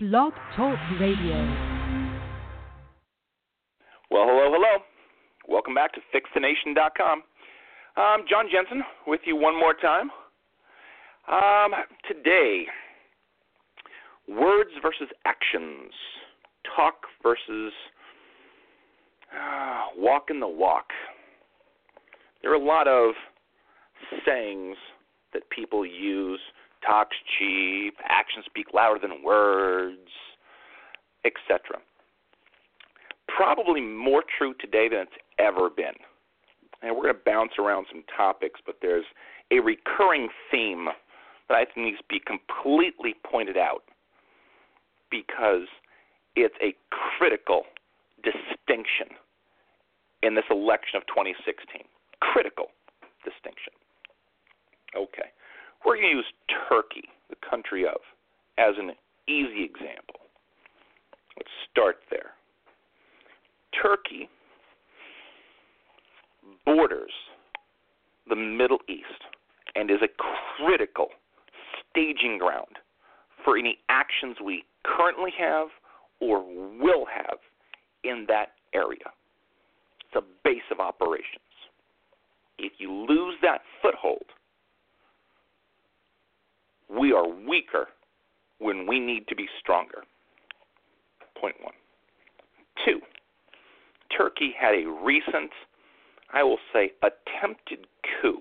Blog Talk Radio. Well, hello, hello. Welcome back to FixTheNation.com. I'm John Jensen with you one more time. Um, today, words versus actions, talk versus uh, walking the walk. There are a lot of sayings that people use talk's cheap, actions speak louder than words, etc. Probably more true today than it's ever been. And we're going to bounce around some topics, but there's a recurring theme that I think needs to be completely pointed out because it's a critical distinction in this election of 2016. Critical distinction. Okay. We're going to use Turkey, the country of, as an easy example. Let's start there. Turkey borders the Middle East and is a critical staging ground for any actions we currently have or will have in that area. It's a base of operations. If you lose that foothold, we are weaker when we need to be stronger. Point one. Two, Turkey had a recent, I will say, attempted coup.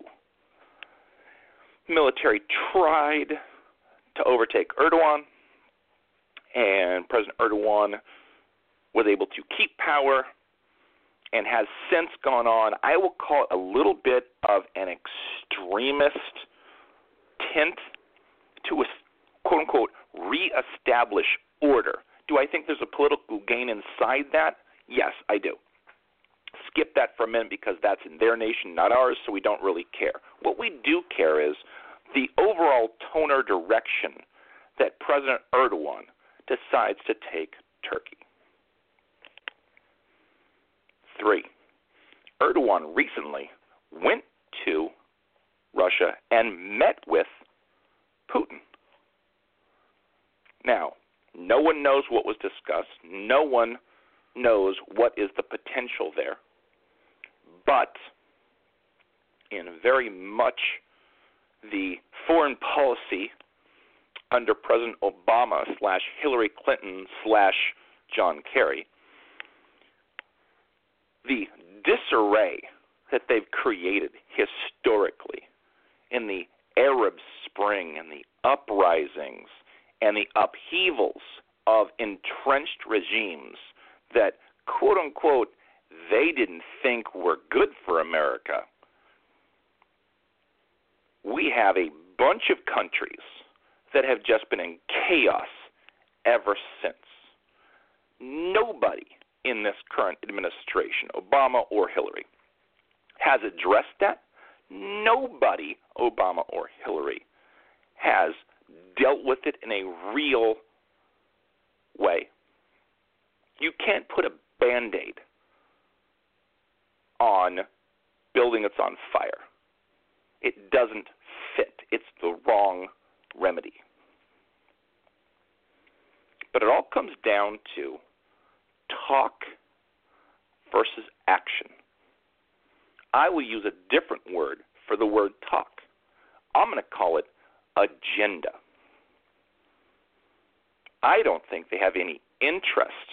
Military tried to overtake Erdogan, and President Erdogan was able to keep power and has since gone on, I will call it a little bit of an extremist tint to quote unquote reestablish order. Do I think there's a political gain inside that? Yes, I do. Skip that for a minute because that's in their nation, not ours, so we don't really care. What we do care is the overall tone or direction that President Erdogan decides to take Turkey. Three, Erdogan recently went to Russia and met with Putin. Now, no one knows what was discussed. No one knows what is the potential there. But in very much the foreign policy under President Obama slash Hillary Clinton slash John Kerry, the disarray that they've created historically in the Arab Spring and the uprisings and the upheavals of entrenched regimes that, quote unquote, they didn't think were good for America. We have a bunch of countries that have just been in chaos ever since. Nobody in this current administration, Obama or Hillary, has addressed that nobody, Obama or Hillary, has dealt with it in a real way. You can't put a band aid on building that's on fire. It doesn't fit, it's the wrong remedy. But it all comes down to talk versus action. I will use a different word for the word talk. I'm going to call it agenda. I don't think they have any interest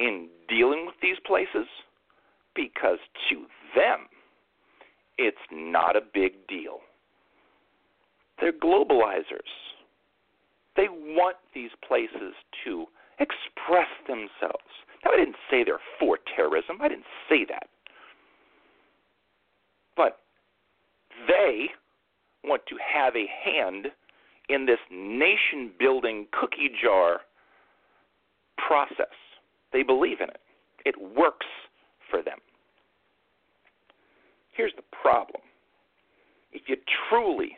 in dealing with these places because to them, it's not a big deal. They're globalizers. They want these places to express themselves. Now, I didn't say they're for terrorism. I didn't say that. But they want to have a hand in this nation building cookie jar process. They believe in it, it works for them. Here's the problem if you truly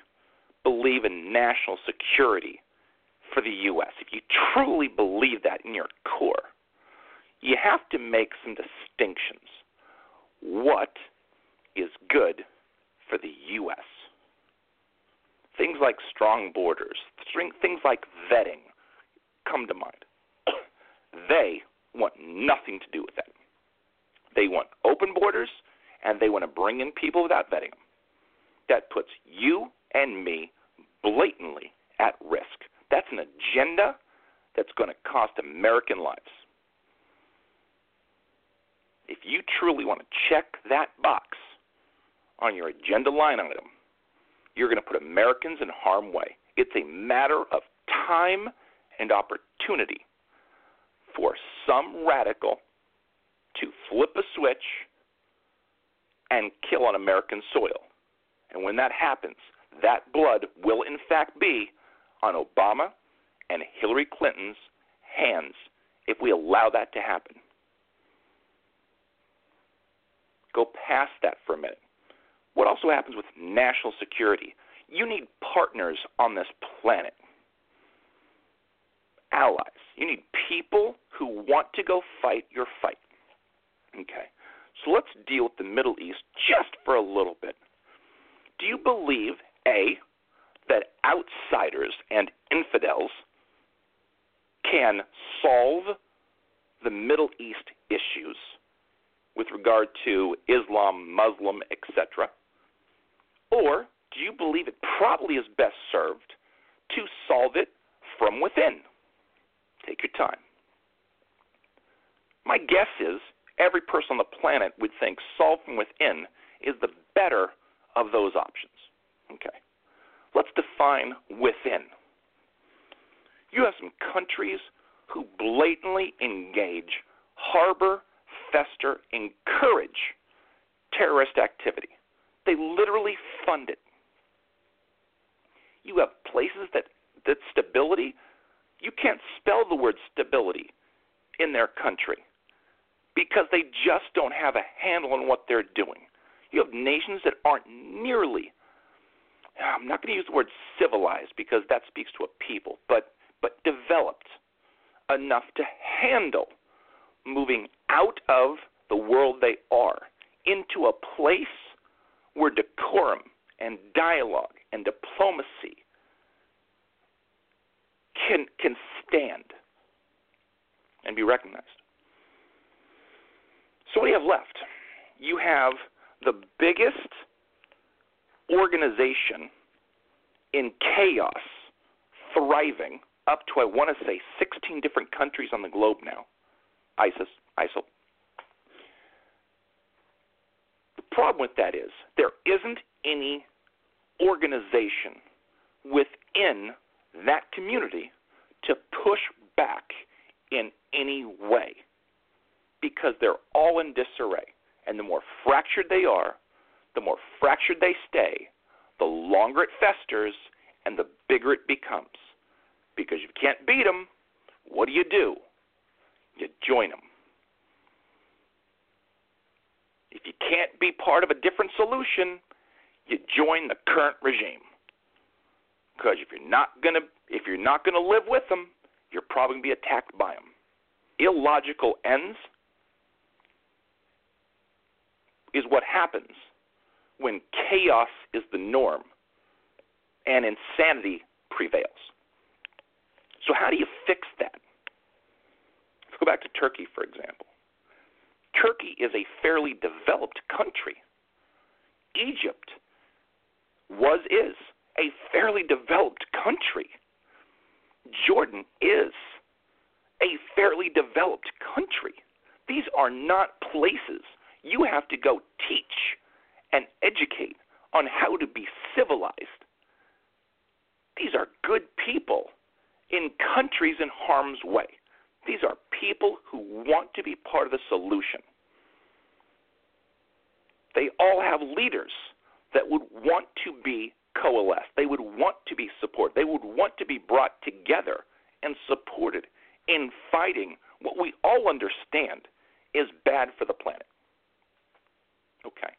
believe in national security for the U.S., if you truly believe that in your core, you have to make some distinctions. What is good for the U.S. Things like strong borders, things like vetting come to mind. They want nothing to do with that. They want open borders and they want to bring in people without vetting them. That puts you and me blatantly at risk. That's an agenda that's going to cost American lives. If you truly want to check that box on your agenda line item, you're going to put Americans in harm's way. It's a matter of time and opportunity for some radical to flip a switch and kill on American soil. And when that happens, that blood will in fact be on Obama and Hillary Clinton's hands if we allow that to happen. Go past that for a minute. What also happens with national security? You need partners on this planet, allies. You need people who want to go fight your fight. Okay. So let's deal with the Middle East just for a little bit. Do you believe, A, that outsiders and infidels can solve the Middle East issues with regard to Islam, Muslim, etc.? Or do you believe it probably is best served to solve it from within? Take your time. My guess is every person on the planet would think solve from within is the better of those options. Okay. Let's define within. You have some countries who blatantly engage, harbor, fester, encourage terrorist activity. They literally fund it. You have places that that stability, you can't spell the word stability in their country because they just don't have a handle on what they're doing. You have nations that aren't nearly I'm not going to use the word civilized because that speaks to a people, but but developed enough to handle moving out of the world they are into a place where decorum and dialogue and diplomacy can can stand and be recognized. So what do you have left? You have the biggest organization in chaos, thriving, up to I want to say 16 different countries on the globe now. ISIS, ISIL. The problem with that is there isn't any organization within that community to push back in any way because they're all in disarray. And the more fractured they are, the more fractured they stay, the longer it festers, and the bigger it becomes. Because you can't beat them, what do you do? You join them. If you can't be part of a different solution, you join the current regime. Because if you're not gonna if you're not gonna live with them, you're probably gonna be attacked by them. Illogical ends is what happens when chaos is the norm and insanity prevails. So, how do you fix that? Let's go back to Turkey, for example. Turkey is a fairly developed country. Egypt was, is a fairly developed country. Jordan is a fairly developed country. These are not places you have to go teach and educate on how to be civilized. These are good people in countries in harm's way. These are people who want to be part of the solution. They all have leaders that would want to be coalesced. They would want to be supported. They would want to be brought together and supported in fighting what we all understand is bad for the planet. Okay.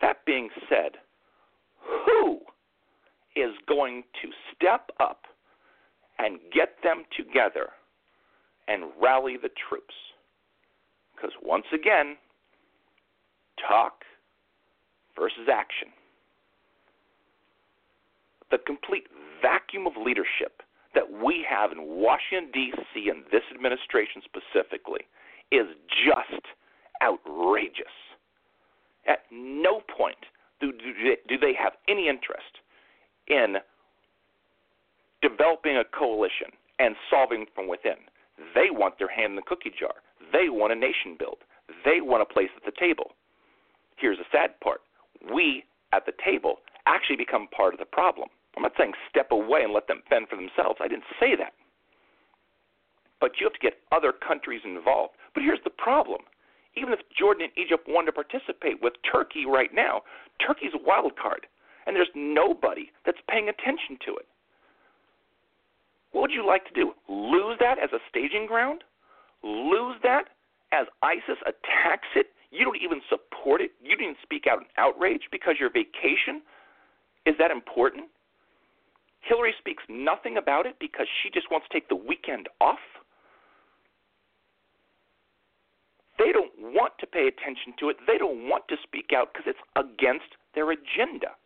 That being said, who is going to step up and get them together and rally the troops? Because once again, talk versus action. The complete vacuum of leadership that we have in Washington, D.C., and this administration specifically is just outrageous. At no point do, they have any interest in developing a coalition and solving from within. They want their hand in the cookie jar. They want a nation build. They want a place at the table. Here's the sad part we at the table actually become part of the problem. I'm not saying step away and let them fend for themselves. I didn't say that. But you have to get other countries involved. But here's the problem. Even if Jordan and Egypt want to participate with Turkey right now, Turkey's a wild card, and there's nobody that's paying attention to it. What would you like to do? Lose that as a staging ground? Lose that as ISIS attacks it? You don't even support it? You didn't speak out in outrage because your vacation is that important? Hillary speaks nothing about it because she just wants to take the weekend off? They don't want to pay attention to it. They don't want to speak out because it's against their agenda.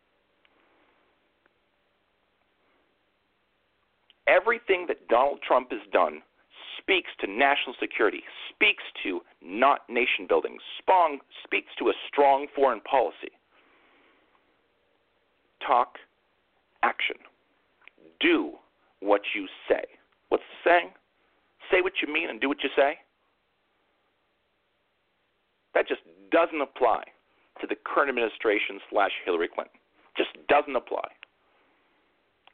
Everything that Donald Trump has done speaks to national security, speaks to not nation building, Spong speaks to a strong foreign policy. Talk, action. Do what you say. What's the saying? Say what you mean and do what you say. That just doesn't apply to the current administration slash Hillary Clinton. Just doesn't apply.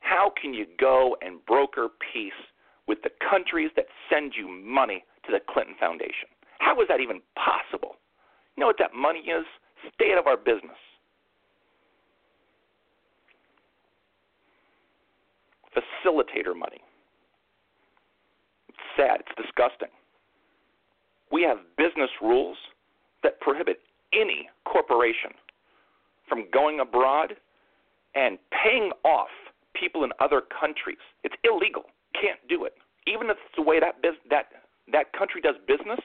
How can you go and broker peace with the countries that send you money to the Clinton Foundation? How is that even possible? You know what that money is? Stay out of our business. Facilitator money. It's sad. It's disgusting. We have business rules that prohibit any corporation from going abroad and paying off people in other countries. It's illegal. Can't do it. Even if it's the way that biz- that that country does business,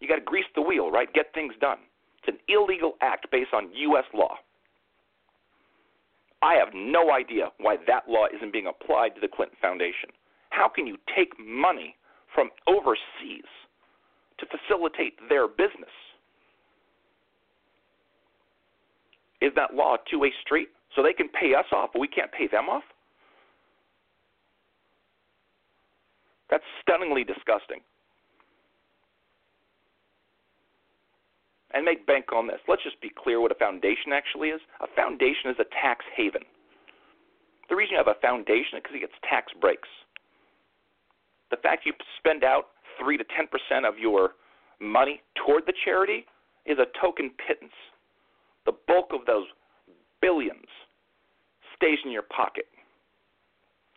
you got to grease the wheel, right? Get things done. It's an illegal act based on U.S. law. I have no idea why that law isn't being applied to the Clinton Foundation. How can you take money from overseas to facilitate their business? Is that law a two way street? So they can pay us off, but we can't pay them off? That's stunningly disgusting. And make bank on this. Let's just be clear what a foundation actually is. A foundation is a tax haven. The reason you have a foundation is because it gets tax breaks. The fact you spend out 3 to 10% of your money toward the charity is a token pittance. The bulk of those billions stays in your pocket.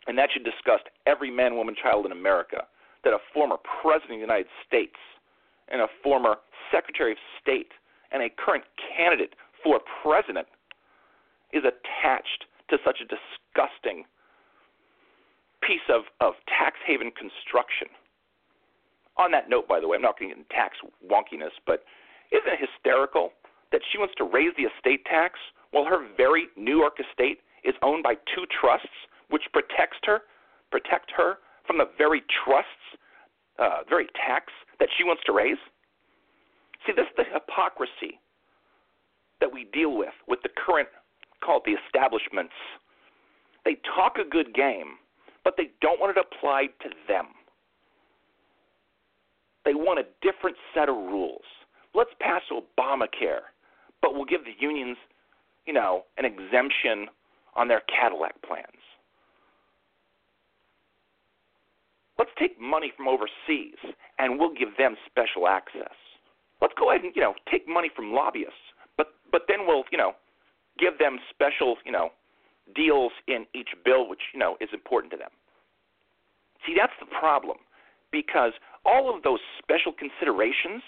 And that should disgust every man, woman, child in America that a former president of the United States and a former secretary of state and a current candidate for president is attached to such a disgusting piece of, of tax haven construction. On that note, by the way, I'm not going to get into tax wonkiness, but isn't it hysterical that she wants to raise the estate tax while her very New York estate is owned by two trusts, which protects her, protect her from the very trusts, uh, very tax that she wants to raise. See, this is the hypocrisy that we deal with with the current, call it the establishments. They talk a good game, but they don't want it applied to them. They want a different set of rules. Let's pass Obamacare, but we'll give the unions, you know, an exemption on their Cadillac plans. Let's take money from overseas and we'll give them special access. Let's go ahead and, you know, take money from lobbyists, but but then we'll, you know, give them special, you know, deals in each bill which, you know, is important to them. See, that's the problem because all of those special considerations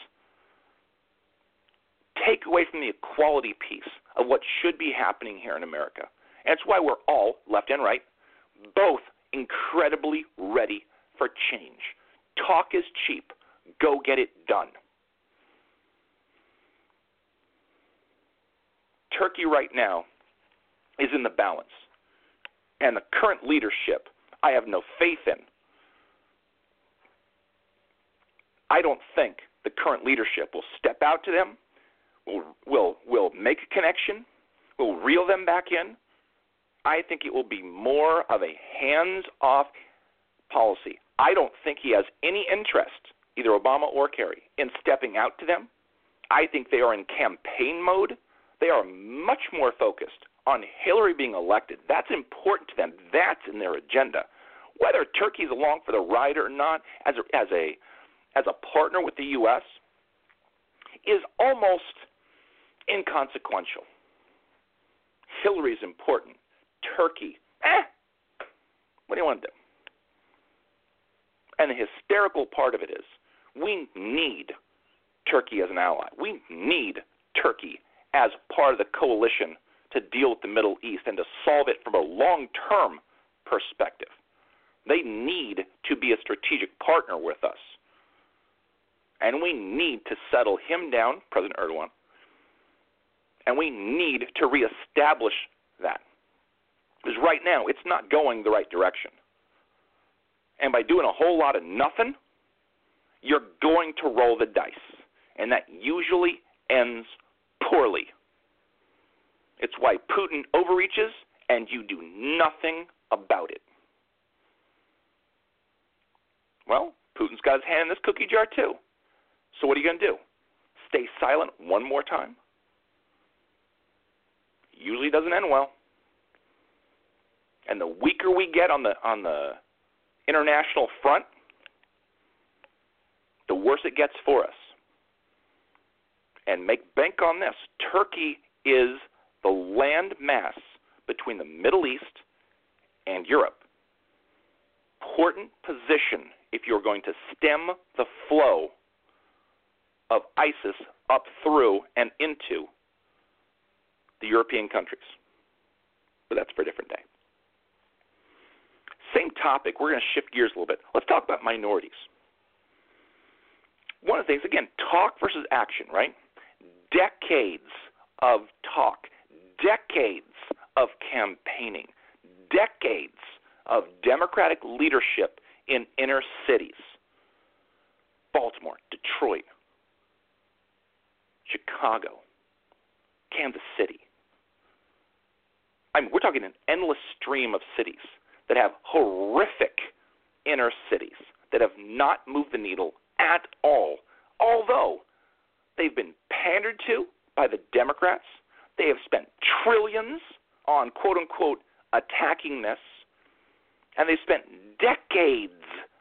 take away from the equality piece of what should be happening here in America. And it's why we're all, left and right, both incredibly ready for change. Talk is cheap. Go get it done. Turkey right now is in the balance. And the current leadership, I have no faith in. I don't think the current leadership will step out to them, will will will make a connection, will reel them back in. I think it will be more of a hands-off policy. I don't think he has any interest, either Obama or Kerry, in stepping out to them. I think they are in campaign mode. They are much more focused on Hillary being elected. That's important to them. That's in their agenda. Whether Turkey's along for the ride or not, as a, as a as a partner with the U.S., is almost inconsequential. Hillary's important. Turkey, eh? What do you want to do? And the hysterical part of it is we need Turkey as an ally. We need Turkey as part of the coalition to deal with the Middle East and to solve it from a long term perspective. They need to be a strategic partner with us. And we need to settle him down, President Erdogan, and we need to reestablish that. Because right now, it's not going the right direction. And by doing a whole lot of nothing, you're going to roll the dice. And that usually ends poorly. It's why Putin overreaches and you do nothing about it. Well, Putin's got his hand in this cookie jar too. So what are you going to do? Stay silent one more time? Usually doesn't end well. And the weaker we get on the on the international front, the worse it gets for us. And make bank on this. Turkey is the land mass between the Middle East and Europe. Important position if you're going to stem the flow of ISIS up through and into the European countries. But that's for a different day. Same topic. We're going to shift gears a little bit. Let's talk about minorities. One of the things, again, talk versus action, right? Decades of talk, decades of campaigning, decades of Democratic leadership in inner cities Baltimore, Detroit, Chicago, Kansas City. I mean, we're talking an endless stream of cities that have horrific inner cities that have not moved the needle at all, although they've been pandered to by the Democrats. They have spent trillions on quote unquote attacking this, and they've spent decades,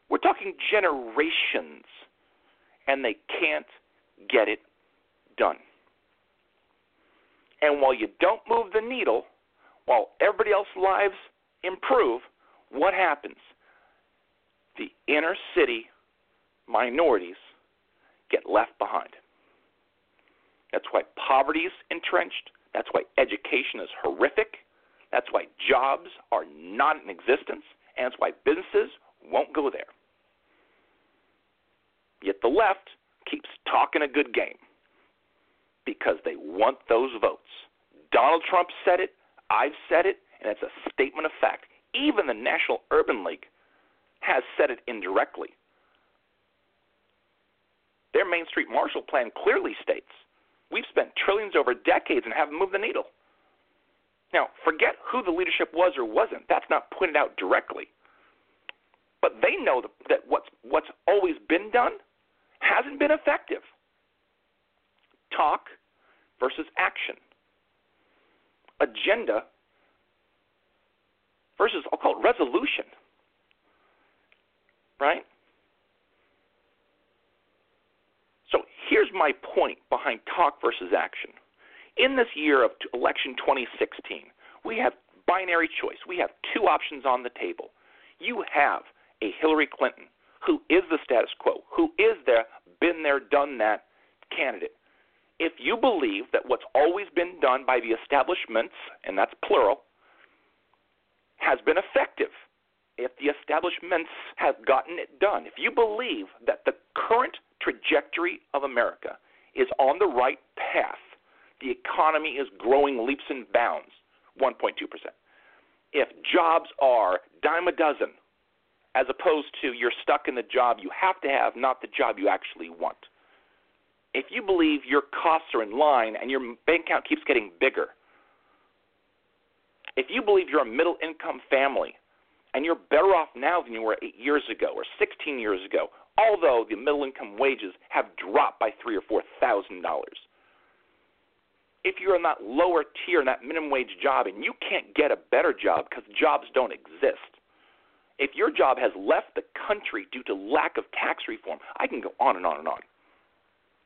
we're talking generations, and they can't get it done. And while you don't move the needle, while everybody else's lives improve, what happens? The inner city minorities get left behind. That's why poverty is entrenched. That's why education is horrific. That's why jobs are not in existence. And that's why businesses won't go there. Yet the left keeps talking a good game because they want those votes. Donald Trump said it, I've said it, and it's a statement of fact. Even the National Urban League has said it indirectly. Their Main Street Marshall Plan clearly states we've spent trillions over decades and haven't moved the needle. Now, forget who the leadership was or wasn't. That's not pointed out directly. But they know that what's, what's always been done hasn't been effective. Talk versus action. Agenda versus, I'll call it resolution. Right? So here's my point behind talk versus action. In this year of election 2016, we have binary choice. We have two options on the table. You have a Hillary Clinton who is the status quo, who is the been there, done that candidate. If you believe that what's always been done by the establishments, and that's plural, has been effective, if the establishments have gotten it done, if you believe that the current trajectory of America is on the right path, the economy is growing leaps and bounds, 1.2%. If jobs are dime a dozen, as opposed to you're stuck in the job you have to have, not the job you actually want. If you believe your costs are in line and your bank account keeps getting bigger, if you believe you're a middle income family and you're better off now than you were eight years ago or 16 years ago, although the middle income wages have dropped by three or four thousand dollars. If you're in that lower tier in that minimum wage job and you can't get a better job because jobs don't exist, if your job has left the country due to lack of tax reform, I can go on and on and on.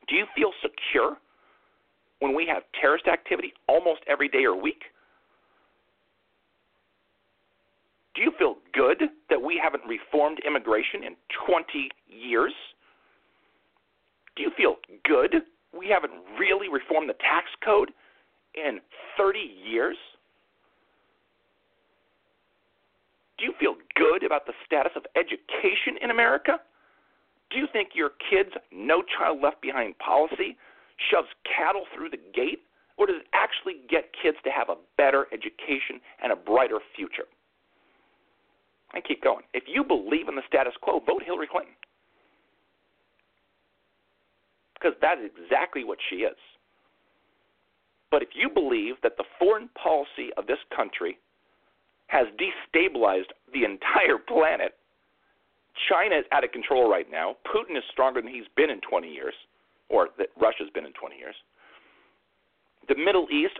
Do you feel secure when we have terrorist activity almost every day or week? Do you feel good that we haven't reformed immigration in 20 years? Do you feel good we haven't really reformed the tax code in 30 years? Do you feel good about the status of education in America? Do you think your kids' No Child Left Behind policy shoves cattle through the gate? Or does it actually get kids to have a better education and a brighter future? And keep going. If you believe in the status quo, vote Hillary Clinton. Because that is exactly what she is. But if you believe that the foreign policy of this country has destabilized the entire planet, China is out of control right now. Putin is stronger than he's been in 20 years, or that Russia's been in 20 years. The Middle East,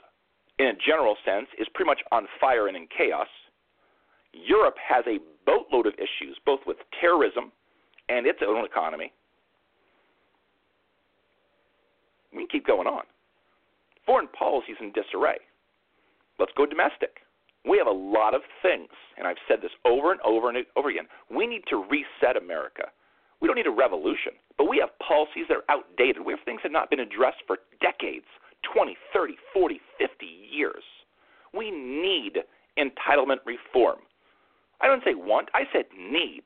in a general sense, is pretty much on fire and in chaos. Europe has a boatload of issues, both with terrorism and its own economy. We can keep going on. Foreign policy is in disarray. Let's go domestic. We have a lot of things, and I've said this over and over and over again. We need to reset America. We don't need a revolution, but we have policies that are outdated. We have things that have not been addressed for decades 20, 30, 40, 50 years. We need entitlement reform. I didn't say want, I said need.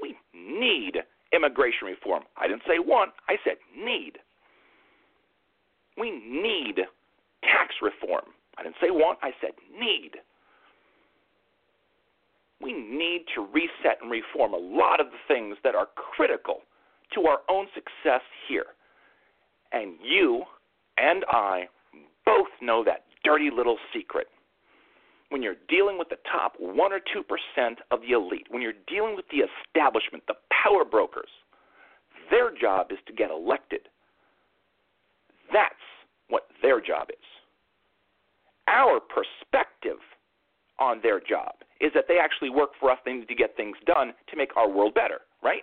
We need immigration reform. I didn't say want, I said need. We need tax reform. I didn't say want, I said need. We need to reset and reform a lot of the things that are critical to our own success here. And you and I both know that dirty little secret. When you're dealing with the top 1 or 2% of the elite, when you're dealing with the establishment, the power brokers, their job is to get elected. That's what their job is. Our perspective on their job is that they actually work for us. They need to get things done to make our world better, right?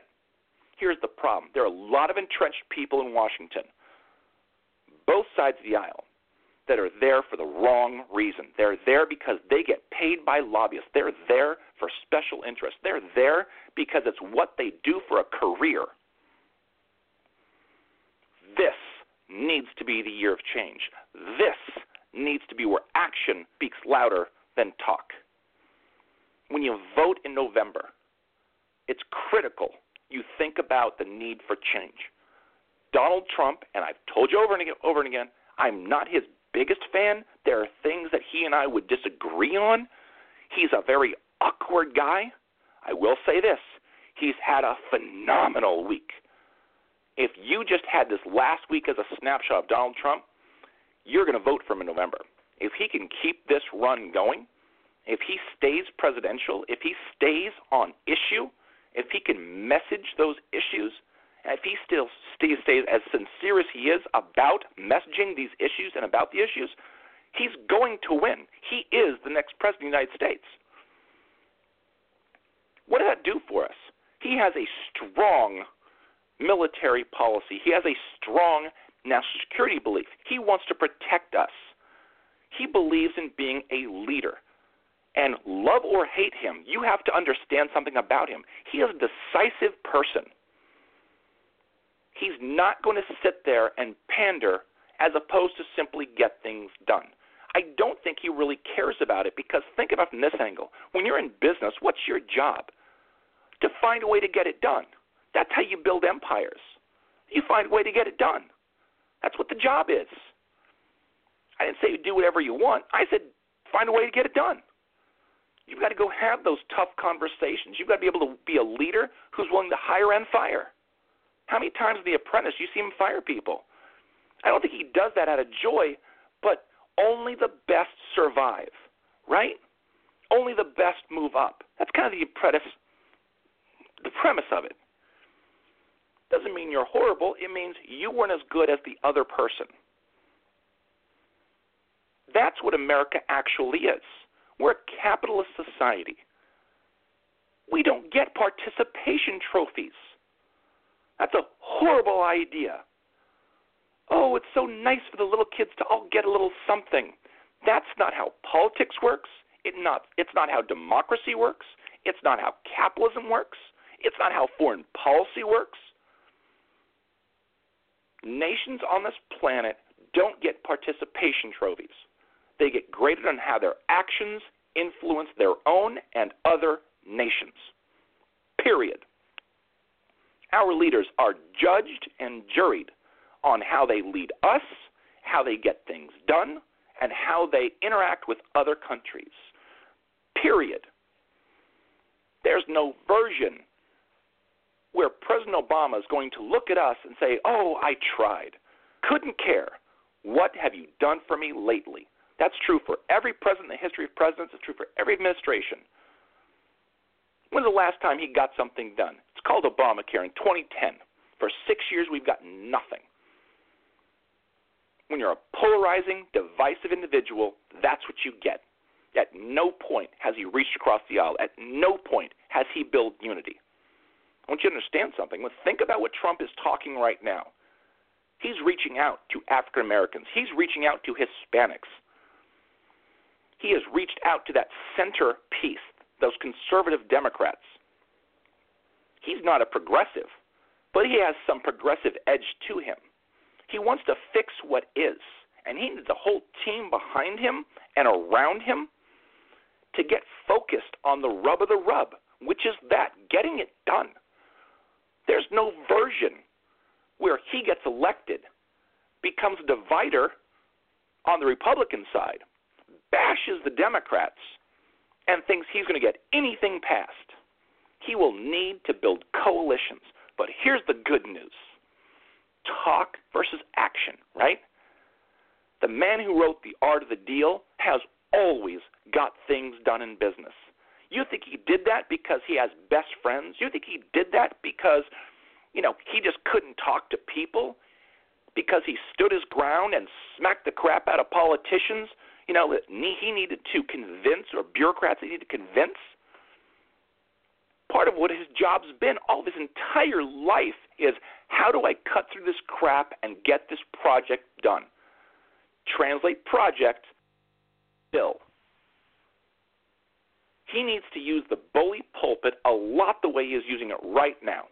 Here's the problem there are a lot of entrenched people in Washington, both sides of the aisle, that are there for the wrong reason. They're there because they get paid by lobbyists. They're there for special interests. They're there because it's what they do for a career. This needs to be the year of change. This needs to be where action speaks louder than talk. When you vote in November, it's critical you think about the need for change. Donald Trump, and I've told you over and again, over and again, I'm not his biggest fan. There are things that he and I would disagree on. He's a very awkward guy. I will say this he's had a phenomenal week. If you just had this last week as a snapshot of Donald Trump, you're going to vote for him in November. If he can keep this run going, if he stays presidential, if he stays on issue, if he can message those issues, if he still stays, stays as sincere as he is about messaging these issues and about the issues, he's going to win. He is the next president of the United States. What does that do for us? He has a strong military policy. He has a strong national security belief. He wants to protect us. He believes in being a leader. And love or hate him, you have to understand something about him. He is a decisive person. He's not going to sit there and pander as opposed to simply get things done. I don't think he really cares about it because think about from this angle. When you're in business, what's your job? To find a way to get it done. That's how you build empires. You find a way to get it done. That's what the job is. I didn't say you do whatever you want. I said find a way to get it done. You've got to go have those tough conversations. You've got to be able to be a leader who's willing to hire and fire. How many times in The Apprentice you see him fire people? I don't think he does that out of joy, but only the best survive, right? Only the best move up. That's kind of the apprentice, the premise of it. Doesn't mean you're horrible. It means you weren't as good as the other person. That's what America actually is. We're a capitalist society. We don't get participation trophies. That's a horrible idea. Oh, it's so nice for the little kids to all get a little something. That's not how politics works. It not, it's not how democracy works. It's not how capitalism works. It's not how foreign policy works. Nations on this planet don't get participation trophies. They get graded on how their actions influence their own and other nations. Period. Our leaders are judged and juried on how they lead us, how they get things done, and how they interact with other countries. Period. There's no version where President Obama is going to look at us and say, Oh, I tried. Couldn't care. What have you done for me lately? That's true for every president in the history of presidents. It's true for every administration. When's the last time he got something done? It's called Obamacare in 2010. For six years, we've got nothing. When you're a polarizing, divisive individual, that's what you get. At no point has he reached across the aisle. At no point has he built unity. I want you to understand something. Think about what Trump is talking right now. He's reaching out to African Americans. He's reaching out to Hispanics. He has reached out to that center piece, those conservative Democrats. He's not a progressive, but he has some progressive edge to him. He wants to fix what is, and he needs a whole team behind him and around him to get focused on the rub of the rub, which is that getting it done. There's no version where he gets elected, becomes a divider on the Republican side, bashes the Democrats, and thinks he's going to get anything passed. He will need to build coalitions. But here's the good news talk versus action, right? The man who wrote The Art of the Deal has always got things done in business. You think he did that because he has best friends? You think he did that because, you know, he just couldn't talk to people? Because he stood his ground and smacked the crap out of politicians? You know, he needed to convince, or bureaucrats needed to convince? Part of what his job's been all of his entire life is how do I cut through this crap and get this project done? Translate project, bill. He needs to use the bully pulpit a lot the way he is using it right now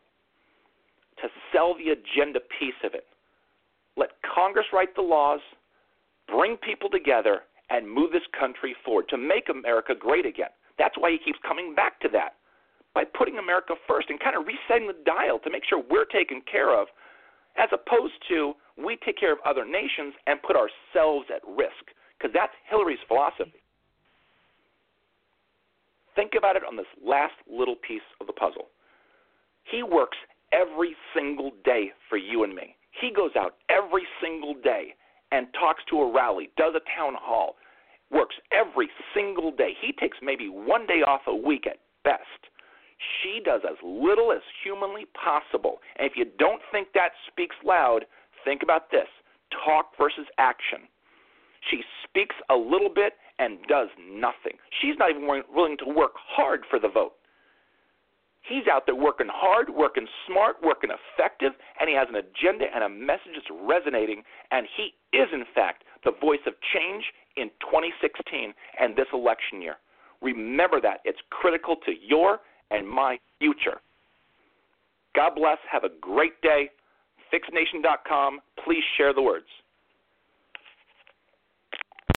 to sell the agenda piece of it. Let Congress write the laws, bring people together, and move this country forward to make America great again. That's why he keeps coming back to that by putting America first and kind of resetting the dial to make sure we're taken care of, as opposed to we take care of other nations and put ourselves at risk, because that's Hillary's philosophy. Think about it on this last little piece of the puzzle. He works every single day for you and me. He goes out every single day and talks to a rally, does a town hall, works every single day. He takes maybe one day off a week at best. She does as little as humanly possible. And if you don't think that speaks loud, think about this talk versus action. She speaks a little bit and does nothing. She's not even willing to work hard for the vote. He's out there working hard, working smart, working effective, and he has an agenda and a message that's resonating. And he is, in fact, the voice of change in 2016 and this election year. Remember that. It's critical to your and my future. God bless. Have a great day. FixNation.com. Please share the words.